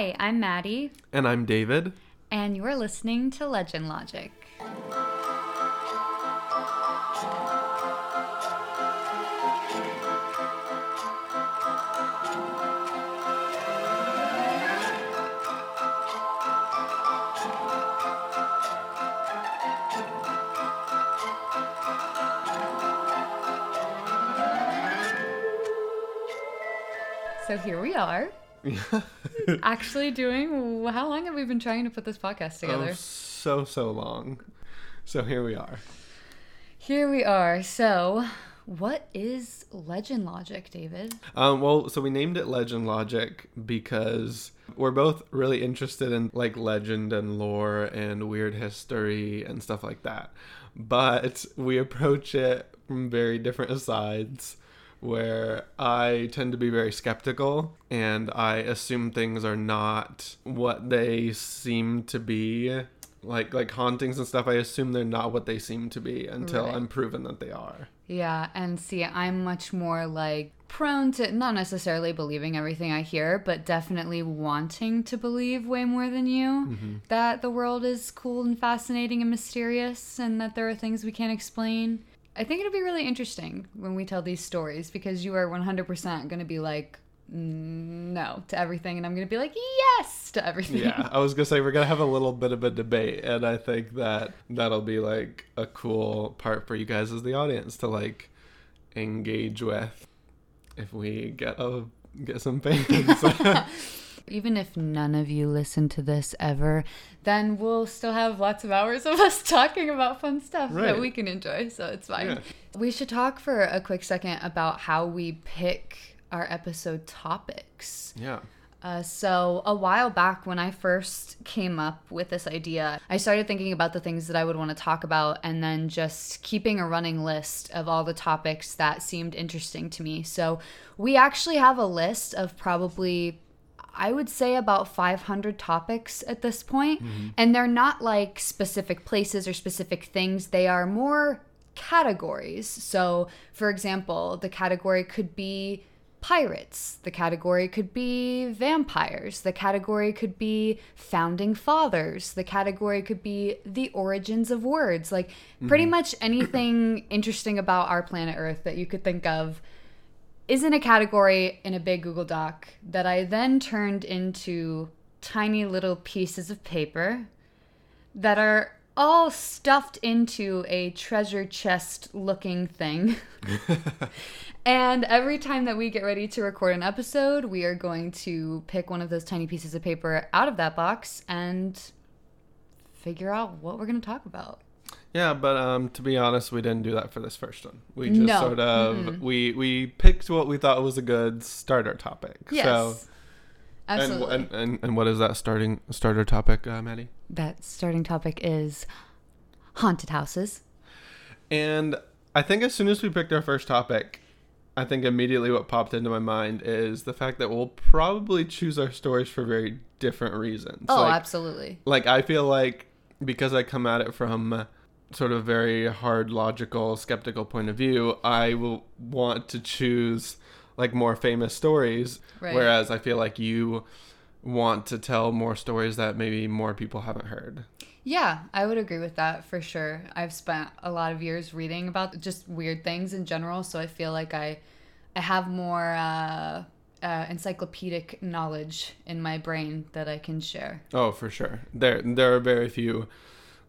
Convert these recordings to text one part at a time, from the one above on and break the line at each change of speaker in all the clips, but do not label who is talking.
Hi, I'm Maddie,
And I'm David.
and you're listening to Legend Logic. So here we are, actually doing. How long have we been trying to put this podcast together?
Oh, so, so long. So here we are.
Here we are. So, what is Legend Logic, David?
Um, well, so we named it Legend Logic because we're both really interested in like legend and lore and weird history and stuff like that. But we approach it from very different sides where I tend to be very skeptical and I assume things are not what they seem to be. Like like hauntings and stuff, I assume they're not what they seem to be until
Right.
I'm proven that they are.
Yeah, and see, I'm much more like prone to not necessarily believing everything I hear, but definitely wanting to believe way more than you mm-hmm. that the world is cool and fascinating and mysterious and that there are things we can't explain. I think it'll be really interesting when we tell these stories because you are 100% going to be like, "Mm, no to everything, and I'm going to be like, yes to everything.
yeah i was gonna say we're gonna have a little bit of a debate and i think that that'll be like a cool part for you guys as the audience to like engage with if we get a get some fans
Even if none of you listen to this ever, then we'll still have lots of hours of us talking about fun stuff that we can enjoy, so it's fine.
Yeah.
We should talk for a quick second about how we pick our episode topics.
yeah
Uh, so, a while back, when I first came up with this idea, I started thinking about the things that I would want to talk about and then just keeping a running list of all the topics that seemed interesting to me. So, we actually have a list of probably, I would say, about 500 topics at this point. Mm-hmm. And they're not like specific places or specific things, they are more categories. So, for example, the category could be pirates. The category could be vampires. The category could be founding fathers. The category could be the origins of words. Like pretty mm-hmm. much anything interesting about our planet Earth that you could think of is in a category in a big Google Doc that I then turned into tiny little pieces of paper that are all stuffed into a treasure chest looking thing. and every time that we get ready to record an episode, we are going to pick one of those tiny pieces of paper out of that box and figure out what we're going to talk about.
Yeah but um to be honest we didn't do that for this first one we just
No.
sort of we we picked what we thought was a good starter topic
Yes.
so and,
absolutely.
and, and and what is that starting starter topic uh, maddie
that starting topic is haunted houses.
And I think as soon as we picked our first topic, I think immediately what popped into my mind is the fact that we'll probably choose our stories for very different reasons.
Oh,
like,
absolutely.
like I feel like because I come at it from sort of very hard logical skeptical point of view, I will want to choose like more famous stories
Right.
whereas I feel like you want to tell more stories that maybe more people haven't heard.
Yeah, I would agree with that for sure. I've spent a lot of years reading about just weird things in general, so I feel like I I have more uh, uh, encyclopedic knowledge in my brain that I can share.
Oh, for sure. There there are very few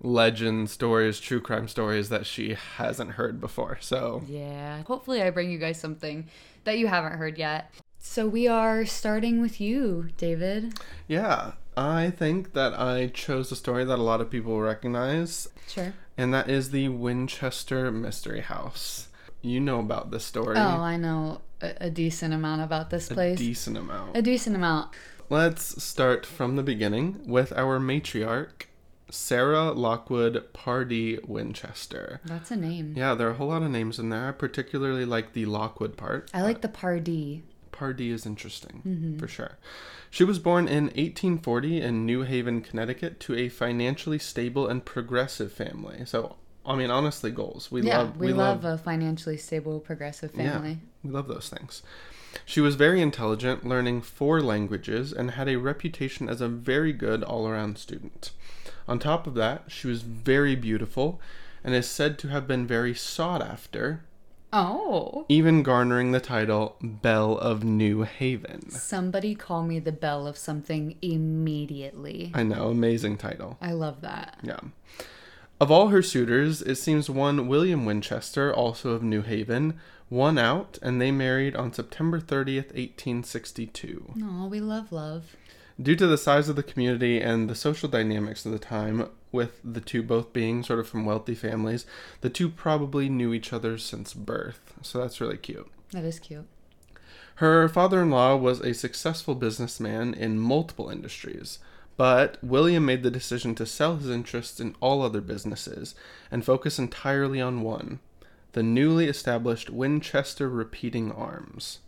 legend stories, true crime stories that she hasn't heard before. So,
Yeah, hopefully I bring you guys something that you haven't heard yet. So we are starting with you, David.
yeah, I think that I chose a story that a lot of people recognize,
Sure.
and that is the Winchester Mystery House. You know about this story
Oh, I know a, a decent amount about this
a
place.
decent amount.
a decent amount.
Let's start from the beginning with our matriarch, Sarah Lockwood Pardee Winchester.
That's a name.
Yeah, there are a whole lot of names in there. I particularly like the Lockwood part.
I like the Pardee.
Pardee is interesting, mm-hmm. for sure. She was born in 1840 in New Haven, Connecticut, to a financially stable and progressive family. So, I mean, honestly, goals. We
yeah,
love.
we, love, a financially stable, progressive family.
Yeah, we love those things. She was very intelligent, learning four languages, and had a reputation as a very good all around student. On top of that, she was very beautiful and is said to have been very sought after,
Oh.
even garnering the title Belle of New Haven.
Somebody call me the belle of something immediately.
I know, amazing title.
I love that.
Yeah. Of all her suitors, it seems one William Winchester, also of New Haven, won out, and they married on September 30th, 1862.
Oh, we love love.
Due to the size of the community and the social dynamics of the time, with the two both being sort of from wealthy families, the two probably knew each other since birth. So that's really cute.
That is cute.
Her father in law was a successful businessman in multiple industries, but William made the decision to sell his interests in all other businesses and focus entirely on one the newly established Winchester Repeating Arms.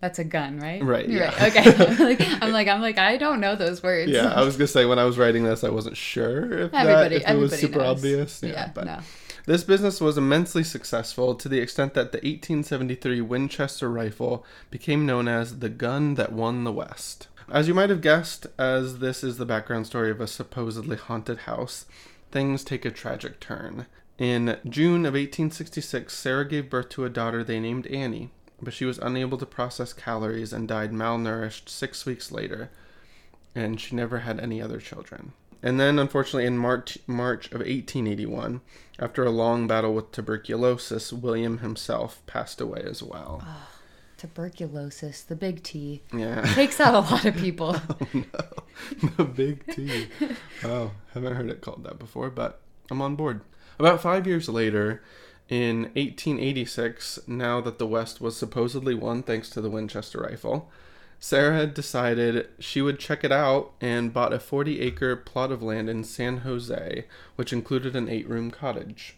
That's a gun, right?
Right,
You're
yeah.
right. Okay. I'm like, I'm like, I'm like, I don't know those words.
Yeah, I was gonna say when I was writing this, I wasn't sure if, that, if it was super
knows.
obvious. Yeah,
Yeah,
but
no.
this business was immensely successful to the extent that the 1873 Winchester rifle became known as the gun that won the West. As you might have guessed, as this is the background story of a supposedly haunted house, things take a tragic turn. In June of 1866, Sarah gave birth to a daughter they named Annie, but she was unable to process calories and died malnourished six weeks later, and she never had any other children. And then, unfortunately, in March, March of 1881, after a long battle with tuberculosis, William himself passed away as well.
Tuberculosis, the big T,
Yeah.
takes out a lot of people.
oh no. The big T. Oh, haven't heard it called that before, but I'm on board. About five years later, in 1886, now that the West was supposedly won thanks to the Winchester rifle, Sarah had decided she would check it out and bought a 40 acre plot of land in San Jose, which included an eight room cottage.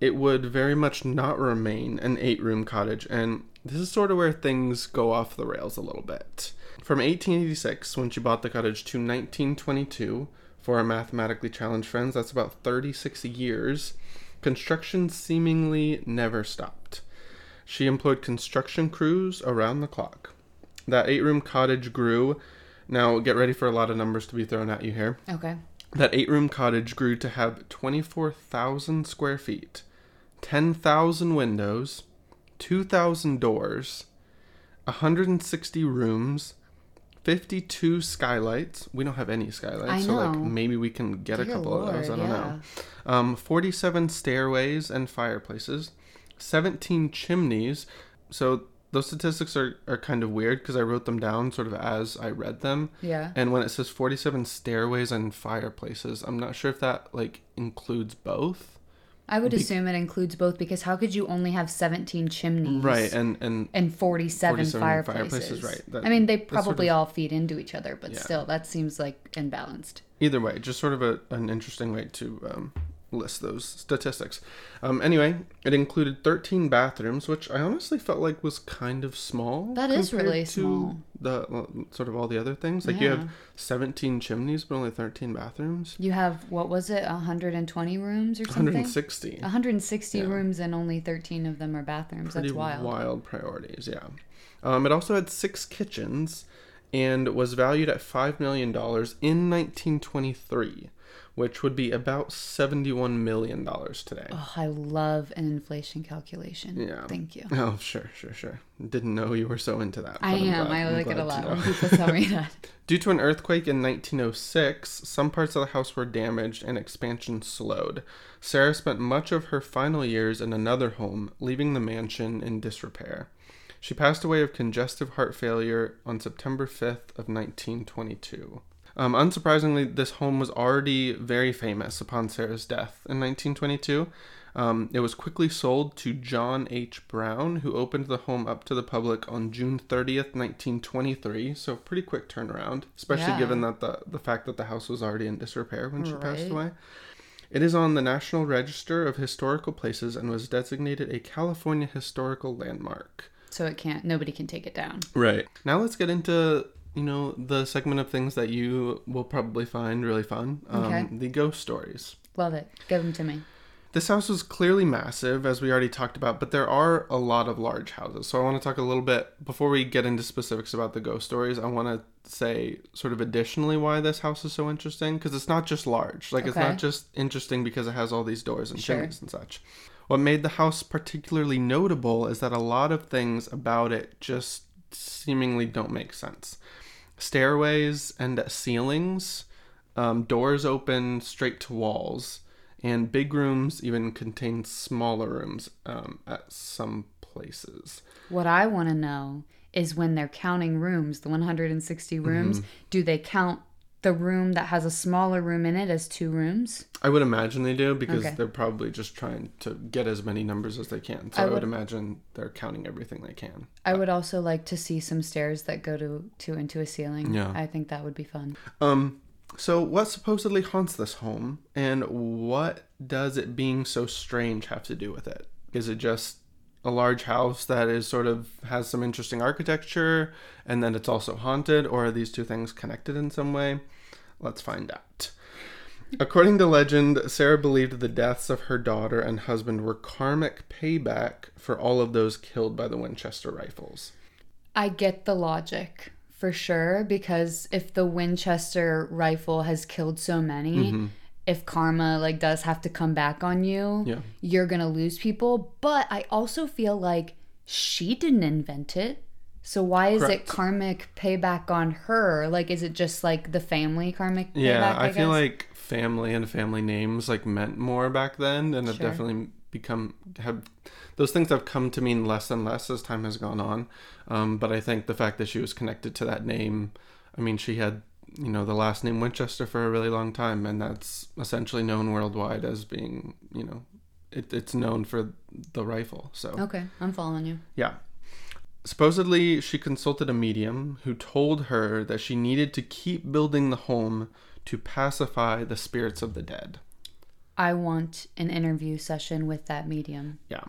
It would very much not remain an eight room cottage, and this is sort of where things go off the rails a little bit. From 1886, when she bought the cottage, to 1922, for our mathematically challenged friends, that's about 36 years, construction seemingly never stopped. She employed construction crews around the clock. That eight room cottage grew. Now, get ready for a lot of numbers to be thrown at you here.
Okay.
That eight room cottage grew to have 24,000 square feet, 10,000 windows, 2,000 doors, 160 rooms, 52 skylights. We don't have any skylights, so like maybe we can get a
Dear
couple of those. I don't know. Um, 47 stairways and fireplaces, 17 chimneys. So those statistics are, are kind of weird because I wrote them down sort of as I read them.
Yeah.
And when it says 47 stairways and fireplaces, I'm not sure if that like includes both.
I would
Be-
assume it includes both because how could you only have 17 chimneys?
Right, and and
and 47,
47
fireplaces.
fireplaces, right. That-
I mean, they
that's sort
probably
of-
all feed into each other, but
Yeah.
still, that seems like imbalanced.
either way, just sort of a, an interesting way to um, list those statistics. Um, anyway, it included 13 bathrooms, which I honestly felt like was kind of small.
That is really
to
small.
The well, sort of all the other things, like you have 17 chimneys, but only 13 bathrooms.
You have, what was it, 120 rooms or something?
160.
160
Yeah.
rooms and only 13 of them are bathrooms.
Pretty
That's wild. wild.
priorities, yeah. Um, it also had six kitchens and was valued at $5 million in 1923, which would be about $71 million today.
Oh, I love an inflation calculation.
Yeah.
Thank you.
Oh, sure, sure, sure. Didn't know you were so into that.
I
I'm glad-
I like it a lot when people tell me that.
Due to an earthquake in 1906, some parts of the house were damaged and expansion slowed. Sarah spent much of her final years in another home, leaving the mansion in disrepair. She passed away of congestive heart failure on September 5th of 1922. Um, unsurprisingly, this home was already very famous upon Sarah's death in 1922. Um, it was quickly sold to John H. Brown, who opened the home up to the public on June 30th, 1923. So pretty quick turnaround, especially
Yeah.
given that the the fact that the house was already in disrepair when she passed away. It is on the National Register of Historical Places and was designated a California historical landmark.
So it can't, nobody can take it down.
Right. Now let's get into, you know, the segment of things that you will probably find really fun. Um,
Okay.
The ghost stories.
Love it. Give them to me.
This house was clearly massive, as we already talked about, but there are a lot of large houses. So I want to talk a little bit, before we get into specifics about the ghost stories, I want to say, sort of additionally, why this house is so interesting. Because it's not just large. Like, it's not just interesting because it has all these doors and
Sure.
chimneys and such. What made the house particularly notable is that a lot of things about it just seemingly don't make sense. Stairways and ceilings, um, doors open straight to walls, and big rooms even contain smaller rooms um, at some places.
What I want to know is when they're counting rooms, the 160 rooms,
Mm-hmm.
do they count the room that has a smaller room in it as two rooms?
I would imagine they do because
Okay.
they're probably just trying to get as many numbers as they can. So I
I
would,
would-
imagine they're counting everything they can.
I would also like to see some stairs that go to, to into a ceiling.
Yeah.
I think that would be fun.
Um, so what supposedly haunts this home, and what does it being so strange have to do with it? Is it just a large house that is sort of has some interesting architecture, and then it's also haunted, or are these two things connected in some way? Let's find out. According to legend, Sarah believed the deaths of her daughter and husband were karmic payback for all of those killed by the Winchester rifles.
I get the logic for sure because if the Winchester rifle has killed so many, mm-hmm. If karma like does have to come back on you,
Yeah.
you're going to lose people, but I also feel like she didn't invent it. So why is
Correct.
it karmic payback on her? Like is it just like the family karmic payback?
Yeah, I, feel
guess?
like family and family names like meant more back then, and have
Sure.
definitely become have those things have come to mean less and less as time has gone on. Um, but I think the fact that she was connected to that name, I mean, she had you know the last name Winchester for a really long time, and that's essentially known worldwide as being you know it, it's known for the rifle. So
Okay, I'm following you.
yeah. Supposedly, she consulted a medium who told her that she needed to keep building the home to pacify the spirits of the dead.
I want an interview session with that medium.
Yeah.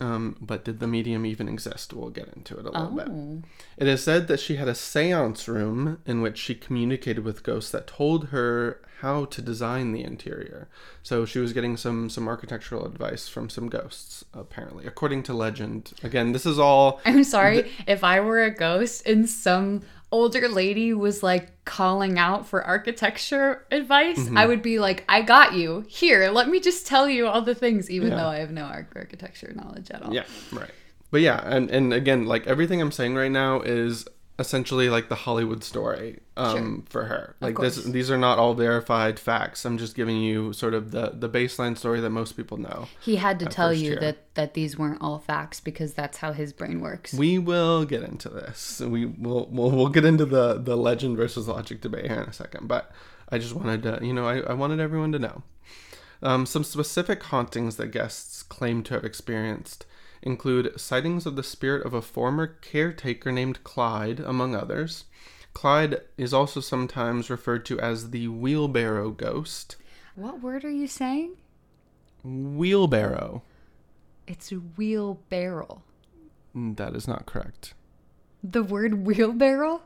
Um, but did the medium even exist? We'll get into it a little bit.
Oh.
It is said that she had a seance room in which she communicated with ghosts that told her how to design the interior. So she was getting some some architectural advice from some ghosts, apparently, according to legend. Again, this is all
I'm sorry if I were a ghost in some older lady was like calling out for architecture advice,
Mm-hmm.
I would be like, I got you. Here, let me just tell you all the things, even
Yeah.
though I have no ar- architecture knowledge at all.
Yeah, right. But yeah, and and again, like everything I'm saying right now is essentially like the Hollywood story um for her. Like this these are not all verified facts. I'm just giving you sort of the the baseline story that most people know.
He had to tell you
year.
that that these weren't all facts because that's how his brain works.
We will get into this. We will we'll, we'll get into the the legend versus logic debate here in a second, but I just wanted to, you know, I, I wanted everyone to know. Um, some specific hauntings that guests claim to have experienced include sightings of the spirit of a former caretaker named Clyde, among others. Clyde is also sometimes referred to as the wheelbarrow ghost.
what word are you saying?
Wheelbarrow.
It's wheelbarrow.
Mm, that is not correct.
The word wheelbarrow?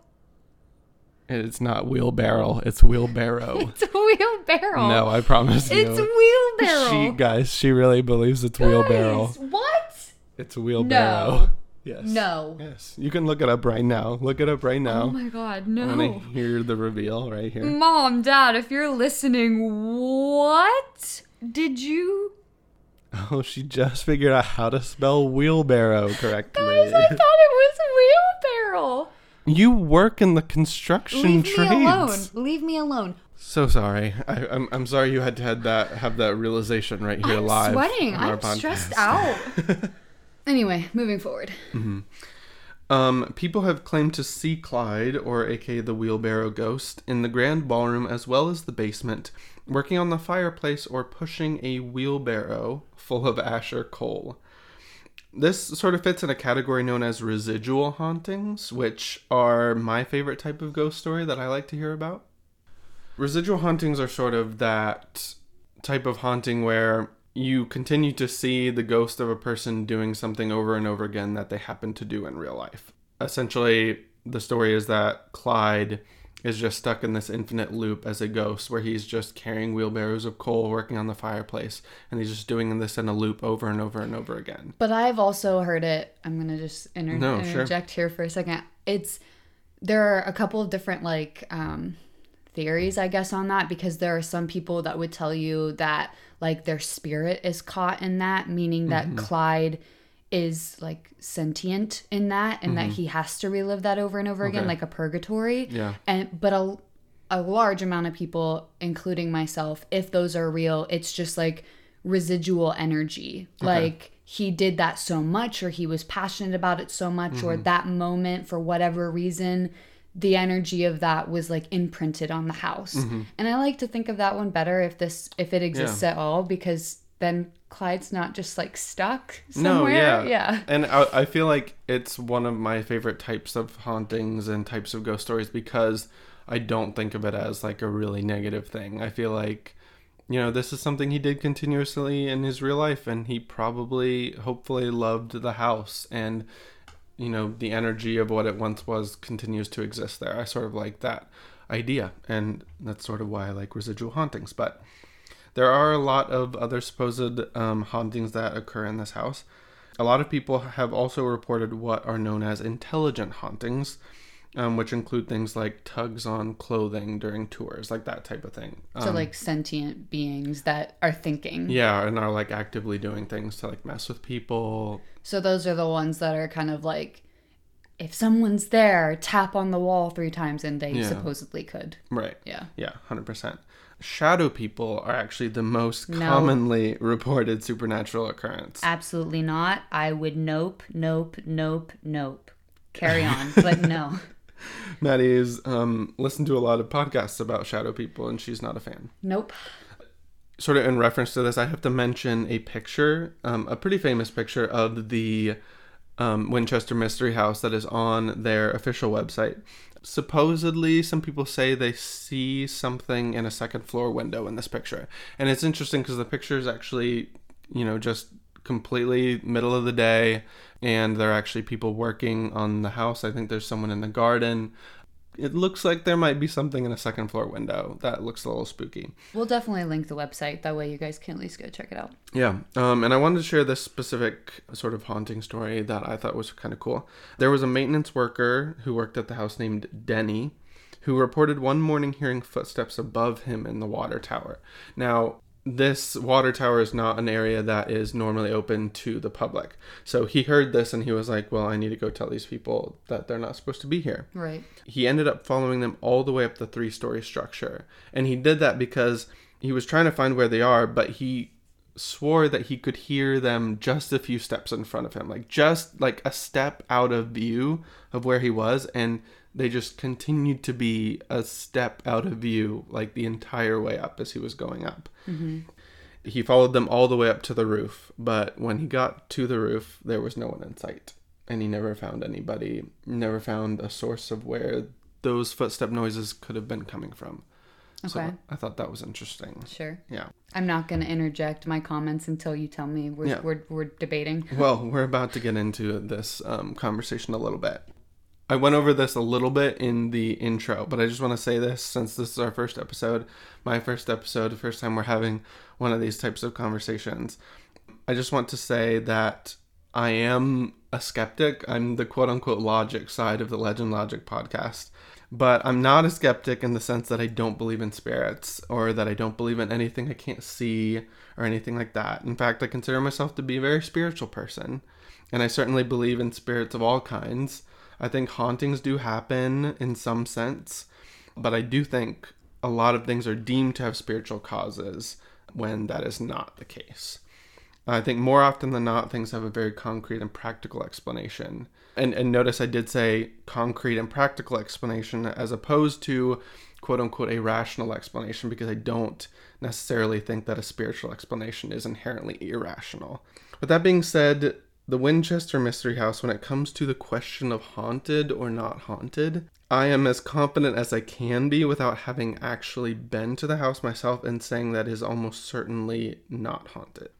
It's not wheelbarrow, it's wheelbarrow.
It's wheelbarrow.
no, I promise you.
It's wheelbarrow.
She guys, she really believes it's wheelbarrow.
Guys, What?
It's a wheelbarrow.
No.
Yes.
No.
Yes. You can look it up right now. Look it up right now.
Oh my god, no.
I want to hear the reveal right here.
Mom, Dad, if you're listening, what did you?
Oh, she just figured out how to spell wheelbarrow correctly.
Guys, I thought it was wheelbarrow.
you work in the construction
Leave
trades.
me alone. Leave me alone.
So sorry. I, I'm I'm sorry you had to had that have that realization right here
I'm
live.
sweating.
on our
I'm stressed out. Anyway, moving forward.
Um, people have claimed to see Clyde, or aka the wheelbarrow ghost, in the grand ballroom as well as the basement, working on the fireplace or pushing a wheelbarrow full of ash or coal. This sort of fits in a category known as residual hauntings, which are my favorite type of ghost story that I like to hear about. Residual hauntings are sort of that type of haunting where you continue to see the ghost of a person doing something over and over again that they happen to do in real life. Essentially, the story is that Clyde is just stuck in this infinite loop as a ghost where he's just carrying wheelbarrows of coal working on the fireplace and he's just doing this in a loop over and over and over again.
But I've also heard it. I'm going to just inter-
No, sure.
interject here for a second. It's there are a couple of different like um theories I guess on that because there are some people that would tell you that like their spirit is caught in that meaning that
Mm-hmm.
Clyde is like sentient in that and that he has to relive that over and over again
Mm-hmm.
Like a purgatory
Yeah.
and but a a large amount of people including myself if those are real it's just like residual energy like he did that so much or he was passionate about it so much or that moment for whatever reason the energy of that was like imprinted on the house. Mm-hmm. And i like to think of that one better if this if it exists at all because then clyde's not just like stuck somewhere.
No, yeah.
yeah.
And I, I feel like it's one of my favorite types of hauntings and types of ghost stories because I don't think of it as like a really negative thing. I feel like, you know, this is something he did continuously in his real life and he probably, hopefully, loved the house. And, you know, the energy of what it once was continues to exist there. I sort of like that idea. And that's sort of why I like residual hauntings. But there are a lot of other supposed um, hauntings that occur in this house. A lot of people have also reported what are known as intelligent hauntings, um, which include things like tugs on clothing during tours, like that type of thing.
so
Um,
like sentient beings that are thinking
yeah, and are like actively doing things to like mess with people.
So those are the ones that are kind of like, if someone's there, tap on the wall three times, and they
Yeah.
supposedly could.
Right.
Yeah.
Yeah, 100%. Shadow people are actually the most
No.
commonly reported supernatural occurrence.
Absolutely not. I would nope, nope, nope, nope. Carry on, but no.
Maddie's um, listened to a lot of podcasts about shadow people, and she's not a fan.
Nope.
sort of in reference to this, I have to mention a picture, um, a pretty famous picture of the um, Winchester Mystery House that is on their official website. Supposedly, some people say they see something in a second floor window in this picture. And it's interesting because the picture is actually, you know, just completely middle of the day, and there are actually people working on the house. I think there's someone in the garden. It looks like there might be something in a second floor window that looks a little spooky.
We'll definitely link the website. That way you guys can at least go check it out.
Yeah, um, and I wanted to share this specific sort of haunting story that I thought was kind of cool. There was a maintenance worker who worked at the house named Denny, who reported one morning hearing footsteps above him in the water tower. Now, this water tower is not an area that is normally open to the public. So he heard this and he was like, Well, I need to go tell these people that they're not supposed to be here
Right.
he ended up following them all the way up the three story structure. And he did that because he was trying to find where they are, but he swore that he could hear them just a few steps in front of him, like just like a step out of view of where he was. And they just continued to be a step out of view, like the entire way up as he was going up. He followed them all the way up to the roof, but when he got to the roof, there was no one in sight. And he never found anybody, never found a source of where those footstep noises could have been coming from. So
Okay.
I thought that was interesting.
Sure.
Yeah.
I'm not going to interject my comments until you tell me we're,
Yeah.
we're, we're debating.
Well, we're about to get into this um, conversation a little bit. I went over this a little bit in the intro, but I just want to say this since this is our first episode, my first episode, the first time we're having one of these types of conversations. I just want to say that I am a skeptic. I'm the quote unquote logic side of the Legend Logic podcast. But I'm not a skeptic in the sense that I don't believe in spirits or that I don't believe in anything I can't see or anything like that. In fact, I consider myself to be a very spiritual person. And I certainly believe in spirits of all kinds. I think hauntings do happen in some sense, but I do think a lot of things are deemed to have spiritual causes when that is not the case. I think more often than not, things have a very concrete and practical explanation. And, and notice I did say concrete and practical explanation as opposed to quote unquote a rational explanation because I don't necessarily think that a spiritual explanation is inherently irrational. With that being said, the Winchester Mystery House, when it comes to the question of haunted or not haunted, I am as confident as I can be without having actually been to the house myself and saying that is almost certainly not haunted.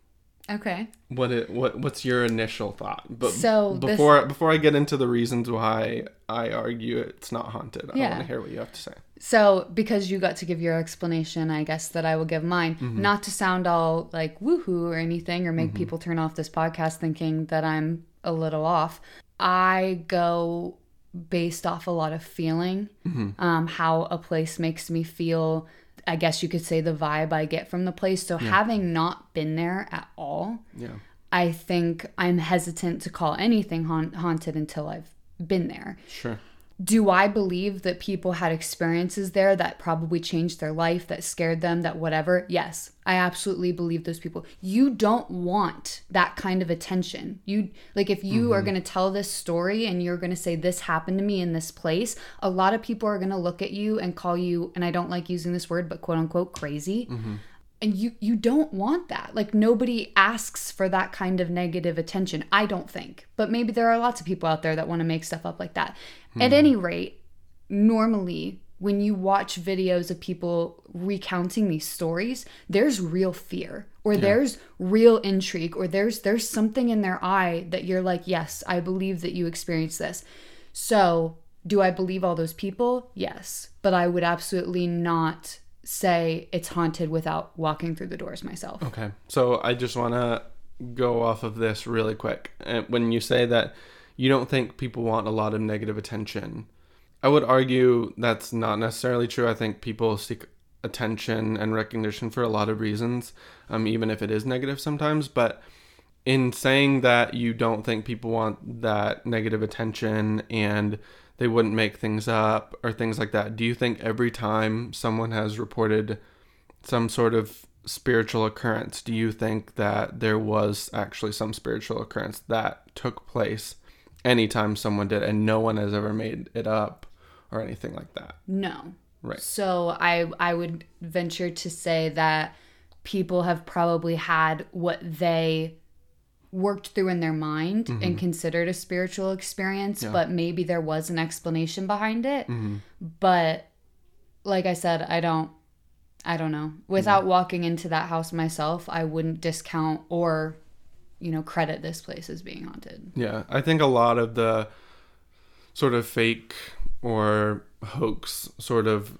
Okay.
What it what what's your initial thought? But
So, this-
before before I get into the reasons why I argue it's not haunted, I want to hear what you have to say.
So, because you got to give your explanation, I guess that I will give mine.
Mm-hmm.
Not to sound all like woohoo or anything or make
Mm-hmm.
people turn off this podcast thinking that I'm a little off. I go based off a lot of feeling,
Mm-hmm.
um, how a place makes me feel. I guess you could say the vibe I get from the place. So, having not been there at all,
Yeah.
I think I'm hesitant to call anything haunt- haunted until I've been there.
Sure.
Do I believe that people had experiences there that probably changed their life, that scared them, that whatever? Yes, I absolutely believe those people. You don't want that kind of attention. You like if you are mm-hmm. going to tell this story and you're going to say this happened to me in this place, a lot of people are going to look at you and call you and I don't like using this word, but quote unquote crazy mm-hmm. And you you don't want that. Like nobody asks for that kind of negative attention i don't think. But maybe there are lots of people out there that want to make stuff up like that. At hmm. any rate normally when you watch videos of people recounting these stories there's real fear or there's real intrigue or there's there's something in their eye that you're like yes i believe that you experienced this. So do i believe all those people? Yes. But i would absolutely not say it's haunted without walking through the doors myself.
Okay. So I just want to go off of this really quick. When you say that you don't think people want a lot of negative attention, I would argue that's not necessarily true. I think people seek attention and recognition for a lot of reasons, um, even if it is negative sometimes. But in saying that you don't think people want that negative attention and they wouldn't make things up or things like that, do you think every time someone has reported some sort of spiritual occurrence, do you think that there was actually some spiritual occurrence that took place anytime someone did and no one has ever made it up or anything like that?
No.
Right.
So I I would venture to say that people have probably had what they worked through in their mind and mm-hmm. considered a spiritual experience, but maybe there was an explanation behind it. Mm-hmm. But like I said, I don't I don't know. Without mm-hmm. walking into that house myself, I wouldn't discount or you know credit this place as being haunted.
Yeah, I think a lot of the sort of fake or hoax sort of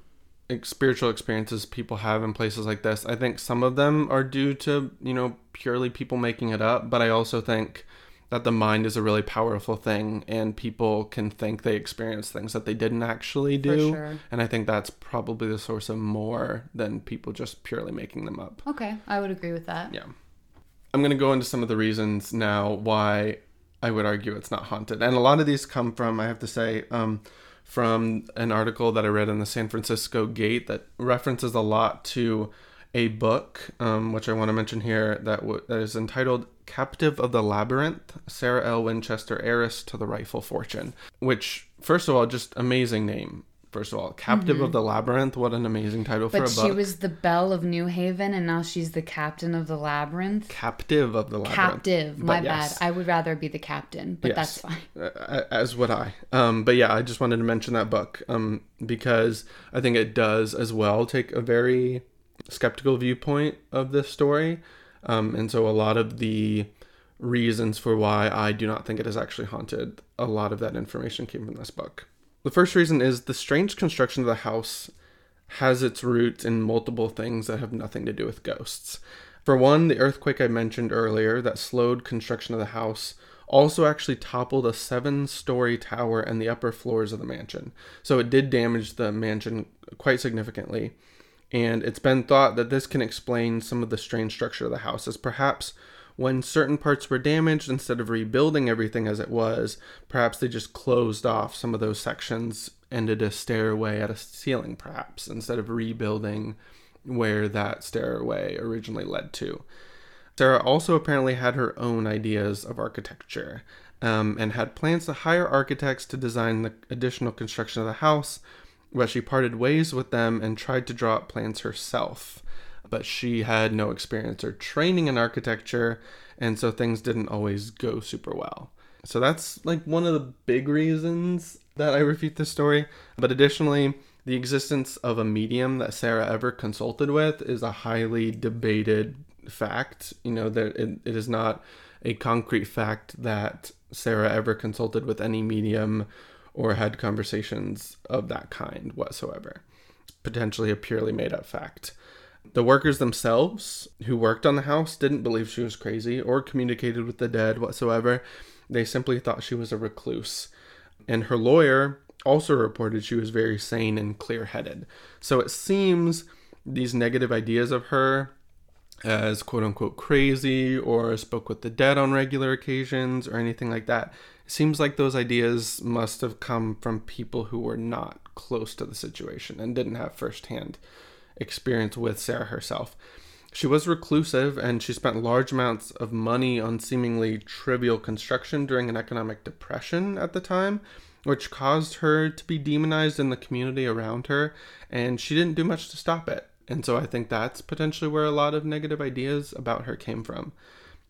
spiritual experiences people have in places like this, I think some of them are due to, you know, purely people making it up, but I also think that the mind is a really powerful thing and people can think they experience things that they didn't actually do.
sure.
And I think that's probably the source of more than people just purely making them up.
Okay, I would agree with that.
Yeah. I'm going to go into some of the reasons now why I would argue it's not haunted. And a lot of these come from, I have to say, um, from an article that I read in the San Francisco Gate that references a lot to a book, um, which I want to mention here, that, w- that is entitled Captive of the Labyrinth Sarah L. Winchester, Heiress to the Rifle Fortune. Which, first of all, just amazing name. First of all, Captive of the Labyrinth, what an amazing title for a book.
she was the belle of New Haven, and now she's the captain of the labyrinth.
Captive of the Labyrinth.
Captive, my
yes.
bad. I would rather be the captain, but that's fine.
As would I. Um, but yeah, I just wanted to mention that book um, because I think it does as well take a very skeptical viewpoint of this story. Um, and so a lot of the reasons for why I do not think it is actually haunted, a lot of that information came from this book. The first reason is the strange construction of the house has its roots in multiple things that have nothing to do with ghosts. For one, the earthquake I mentioned earlier that slowed construction of the house also actually toppled a seven story tower and the upper floors of the mansion. So it did damage the mansion quite significantly. And it's been thought that this can explain some of the strange structure of the house, as perhaps when certain parts were damaged, instead of rebuilding everything as it was, perhaps they just closed off some of those sections, ended a stairway at a ceiling, perhaps, instead of rebuilding where that stairway originally led to. Sarah also apparently had her own ideas of architecture um, and had plans to hire architects to design the additional construction of the house, but she parted ways with them and tried to draw up plans herself. But she had no experience or training in architecture, and so things didn't always go super well. So that's like one of the big reasons that I refute this story. But additionally, the existence of a medium that Sarah ever consulted with is a highly debated fact. You know, that it, it is not a concrete fact that Sarah ever consulted with any medium or had conversations of that kind whatsoever. Potentially a purely made up fact. The workers themselves who worked on the house didn't believe she was crazy or communicated with the dead whatsoever. They simply thought she was a recluse. And her lawyer also reported she was very sane and clear headed. So it seems these negative ideas of her as quote unquote crazy or spoke with the dead on regular occasions or anything like that. It seems like those ideas must have come from people who were not close to the situation and didn't have firsthand experience with Sarah herself. She was reclusive and she spent large amounts of money on seemingly trivial construction during an economic depression at the time, which caused her to be demonized in the community around her, and she didn't do much to stop it. And so I think that's potentially where a lot of negative ideas about her came from.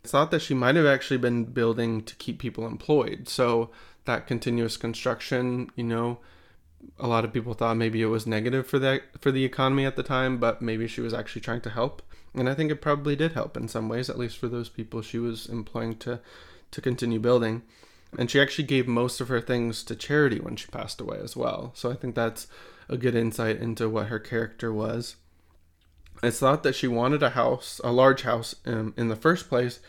It's thought that she might have actually been building to keep people employed. So that continuous construction, you know, a lot of people thought maybe it was negative for that for the economy at the time, but maybe she was actually trying to help. And I think it probably did help in some ways, at least for those people she was employing to to continue building. And she actually gave most of her things to charity when she passed away as well. So I think that's a good insight into what her character was. It's thought that she wanted a house, a large house, um, in the first place,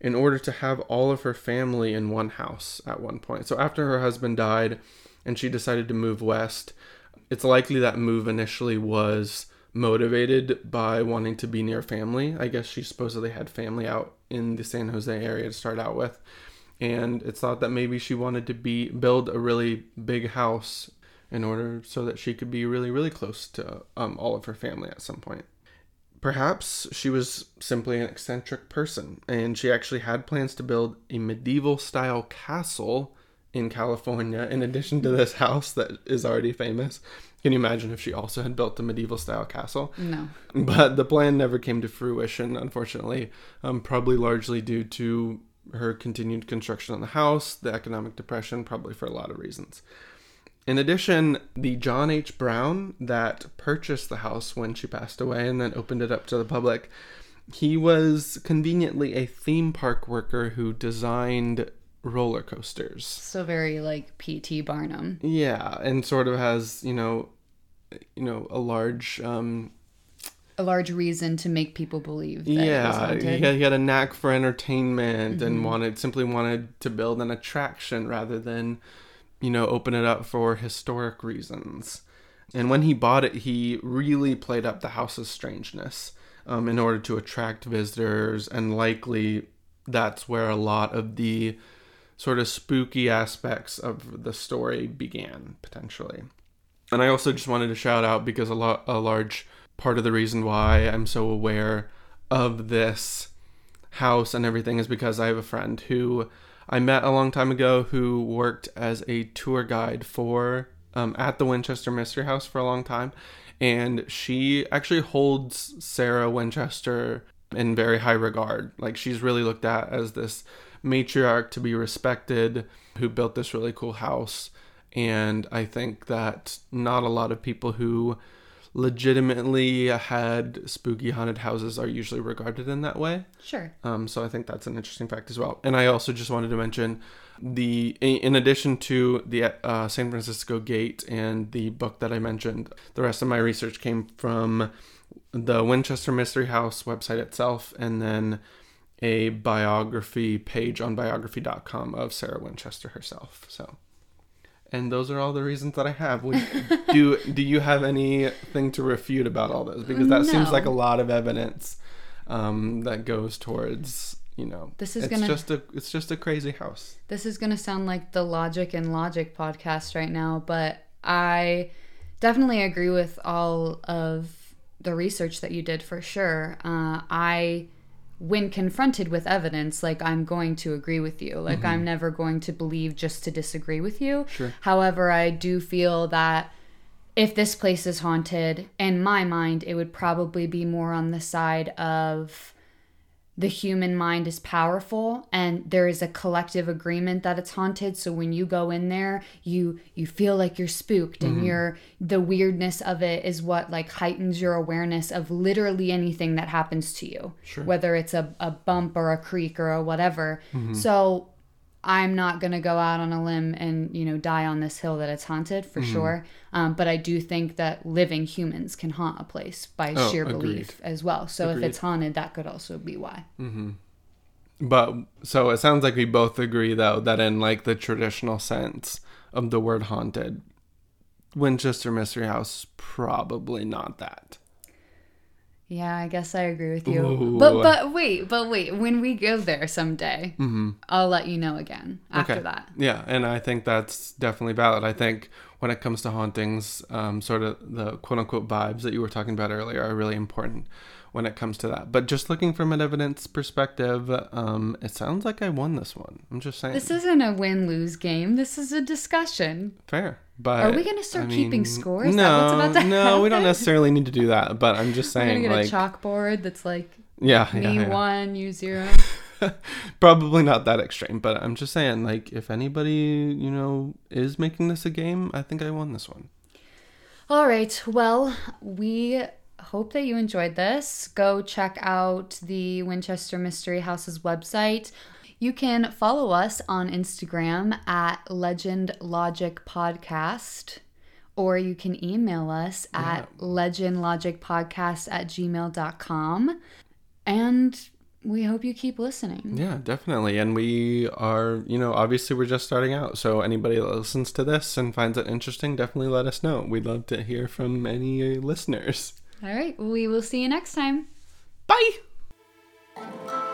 in order to have all of her family in one house at one point. So after her husband died, and she decided to move west, it's likely that move initially was motivated by wanting to be near family. I guess she supposedly had family out in the San Jose area to start out with. And it's thought that maybe she wanted to be build a really big house in order so that she could be really, really close to um, all of her family at some point. Perhaps she was simply an eccentric person, and she actually had plans to build a medieval style castle in California in addition to this house that is already famous. Can you imagine if she also had built a medieval style castle?
No.
But the plan never came to fruition, unfortunately, um, probably largely due to her continued construction on the house, the economic depression, probably for a lot of reasons. In addition, the John H. Brown that purchased the house when she passed away and then opened it up to the public, he was conveniently a theme park worker who designed roller coasters.
So very like P.T. Barnum.
Yeah, and sort of has, you know, you know, a large um
a large reason to make people believe that
yeah, he had, he had a knack for entertainment mm-hmm. and wanted simply wanted to build an attraction rather than you know, open it up for historic reasons. And when he bought it, he really played up the house's strangeness um, in order to attract visitors, and likely that's where a lot of the sort of spooky aspects of the story began potentially. And I also just wanted to shout out because a lot a large part of the reason why I'm so aware of this house and everything is because I have a friend who I met a long time ago who worked as a tour guide for um, at the Winchester Mystery House for a long time, and she actually holds Sarah Winchester in very high regard. Like she's really looked at as this matriarch to be respected who built this really cool house. And I think that not a lot of people who legitimately had spooky haunted houses are usually regarded in that way.
Sure.
Um, so I think that's an interesting fact as well. And I also just wanted to mention the in addition to the uh, San Francisco Gate and the book that I mentioned, the rest of my research came from the Winchester Mystery House website itself, and then a biography page on biography.com of Sarah Winchester herself. So and those are all the reasons that I have. We, do do you have anything to refute about all those? Because that no. seems like a lot of evidence um, that goes towards you know.
This is
it's
gonna
just a it's just a crazy house.
This is gonna sound like the logic and logic podcast right now, but I definitely agree with all of the research that you did for sure. Uh, I when confronted with evidence, like I'm going to agree with you. Like mm-hmm. I'm never going to believe just to disagree with you.
Sure.
However, I do feel that if this place is haunted, in my mind, it would probably be more on the side of the human mind is powerful and there is a collective agreement that it's haunted. So when you go in there you you feel like you're spooked and mm-hmm. you're the weirdness of it is what like heightens your awareness of literally anything that happens to you whether it's a, a bump or a creak or a whatever. Mm-hmm. So I'm not gonna go out on a limb and you know die on this hill that it's haunted for
Mm-hmm.
sure. Um, but I do think that living humans can haunt a place by
Oh,
sheer
agreed.
belief as well. So if it's haunted, that could also be why.
But so it sounds like we both agree though that in like the traditional sense of the word haunted, Winchester Mystery House probably not that.
Yeah, I guess I agree with you.
Ooh.
But but wait, but wait. When we go there someday, I'll let you know again after
Mm-hmm. Okay.
that.
Yeah, and I think that's definitely valid. I think when it comes to hauntings, um, sort of the quote unquote vibes that you were talking about earlier are really important when it comes to that. But just looking from an evidence perspective, um, it sounds like I won this one. I'm just saying.
This isn't a win lose game. This is a discussion.
Fair. But
Are we gonna start
I
keeping
mean,
score? Is
no,
that what's about to
no, we don't necessarily need to do that. But I'm just saying, We're
gonna
like,
get a chalkboard that's like
yeah,
me
yeah, yeah.
one, you zero.
probably not that extreme. But I'm just saying, like, if anybody you know is making this a game, I think I won this one.
All right. Well, we hope that you enjoyed this. Go check out the Winchester Mystery House's website. You can follow us on Instagram at Legend Logic Podcast, or you can email us at legendlogicpodcast at gmail.com. And we hope you keep listening.
Yeah, definitely. And we are, you know, obviously we're just starting out. So anybody that listens to this and finds it interesting, definitely let us know. We'd love to hear from any listeners.
All right. We will see you next time.
Bye.